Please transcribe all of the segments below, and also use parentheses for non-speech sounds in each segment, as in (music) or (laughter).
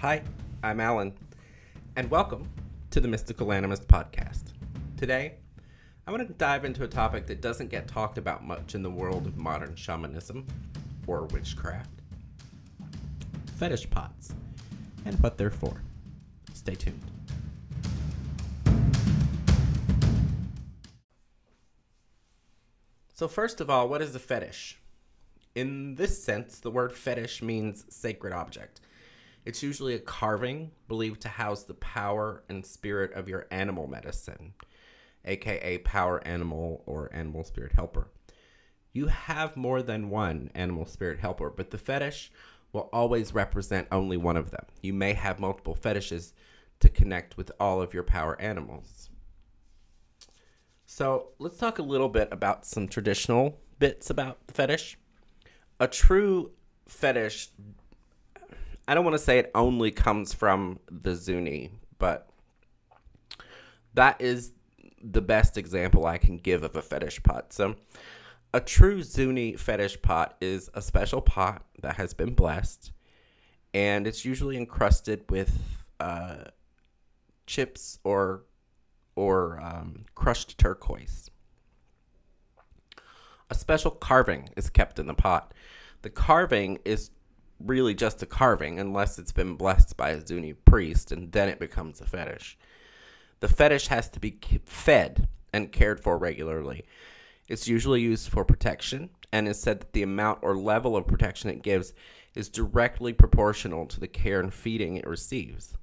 Hi, I'm Alan, and welcome to the Mystical Animist Podcast. Today, I want to dive into a topic that doesn't get talked about much in the world of modern shamanism or witchcraft fetish pots and what they're for. Stay tuned. So, first of all, what is a fetish? In this sense, the word fetish means sacred object. It's usually a carving believed to house the power and spirit of your animal medicine, aka power animal or animal spirit helper. You have more than one animal spirit helper, but the fetish will always represent only one of them. You may have multiple fetishes to connect with all of your power animals. So let's talk a little bit about some traditional bits about the fetish. A true fetish, I don't want to say it only comes from the Zuni, but that is the best example I can give of a fetish pot. So, a true Zuni fetish pot is a special pot that has been blessed, and it's usually encrusted with uh, chips or or um, crushed turquoise. A special carving is kept in the pot. The carving is really just a carving unless it's been blessed by a Zuni priest, and then it becomes a fetish. The fetish has to be fed and cared for regularly. It's usually used for protection, and is said that the amount or level of protection it gives is directly proportional to the care and feeding it receives.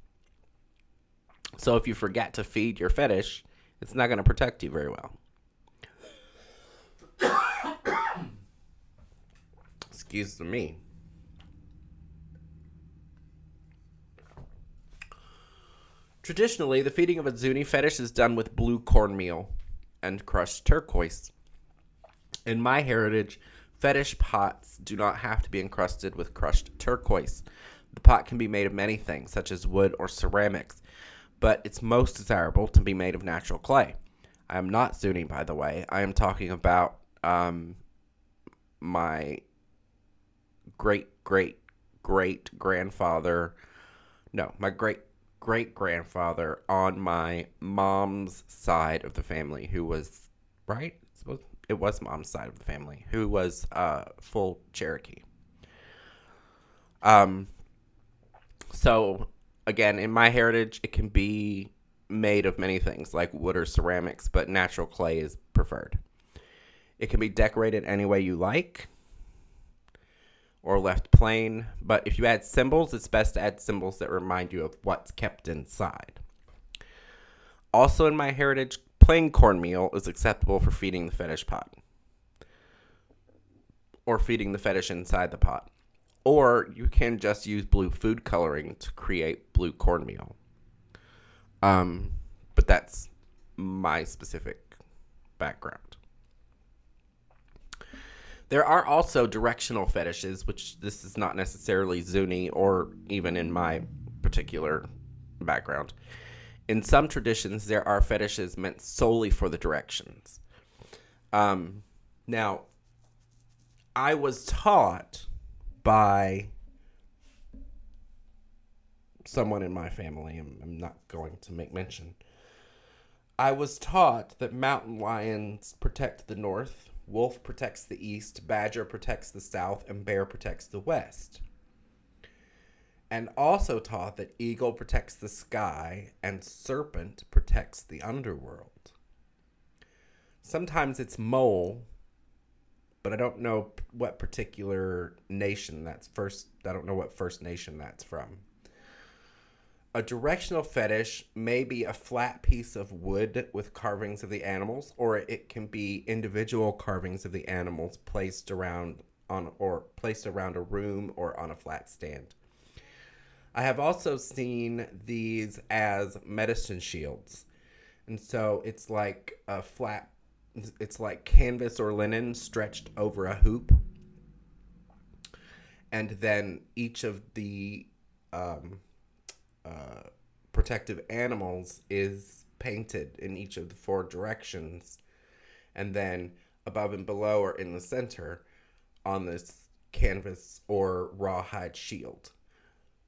So if you forget to feed your fetish, it's not going to protect you very well. (coughs) Excuse me. Traditionally, the feeding of a Zuni fetish is done with blue cornmeal and crushed turquoise. In my heritage, fetish pots do not have to be encrusted with crushed turquoise. The pot can be made of many things, such as wood or ceramics, but it's most desirable to be made of natural clay. I am not Zuni, by the way. I am talking about um, my great great great grandfather. No, my great great grandfather on my mom's side of the family, who was right. It was mom's side of the family, who was uh, full Cherokee. Um. So again, in my heritage, it can be made of many things like wood or ceramics, but natural clay is preferred. It can be decorated any way you like or left plain, but if you add symbols, it's best to add symbols that remind you of what's kept inside. Also, in my heritage, plain cornmeal is acceptable for feeding the fetish pot or feeding the fetish inside the pot or you can just use blue food coloring to create blue cornmeal. Um, but that's my specific background. There are also directional fetishes, which this is not necessarily Zuni or even in my particular background. In some traditions, there are fetishes meant solely for the directions. Um, now, I was taught by someone in my family. I'm, I'm not going to make mention. I was taught that mountain lions protect the north, wolf protects the east, badger protects the south, and bear protects the west. And also taught that eagle protects the sky and serpent protects the underworld. Sometimes it's mole but I don't know what particular nation that's first. I don't know what First Nation that's from. A directional fetish may be a flat piece of wood with carvings of the animals, or it can be individual carvings of the animals placed around on or placed around a room or on a flat stand. I have also seen these as medicine shields. And so it's like a flat it's like canvas or linen stretched over a hoop and then each of the um, uh, protective animals is painted in each of the four directions. And then above and below or in the center on this canvas or rawhide shield.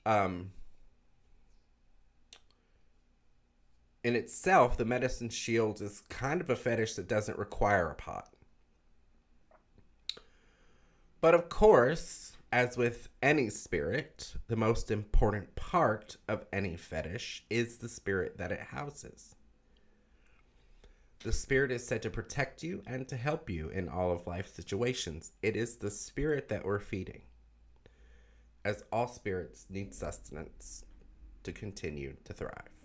Um, in itself, the medicine shield is kind of a fetish that doesn't require a pot. But of course, as with any spirit, the most important part of any fetish is the spirit that it houses. The spirit is said to protect you and to help you in all of life's situations. It is the spirit that we're feeding. As all spirits need sustenance to continue to thrive.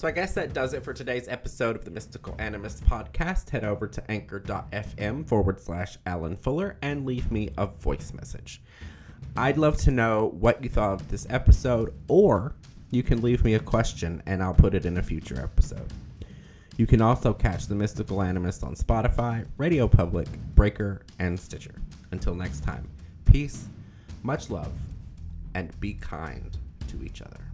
So I guess that does it for today's episode of the Mystical Animist podcast. Head over to anchor.fm forward slash Alan Fuller and leave me a voice message. I'd love to know what you thought of this episode, or you can leave me a question and I'll put it in a future episode. You can also catch the Mystical Animist on Spotify, Radio Public, Breaker, and Stitcher. Until next time, peace, much love, and be kind to each other.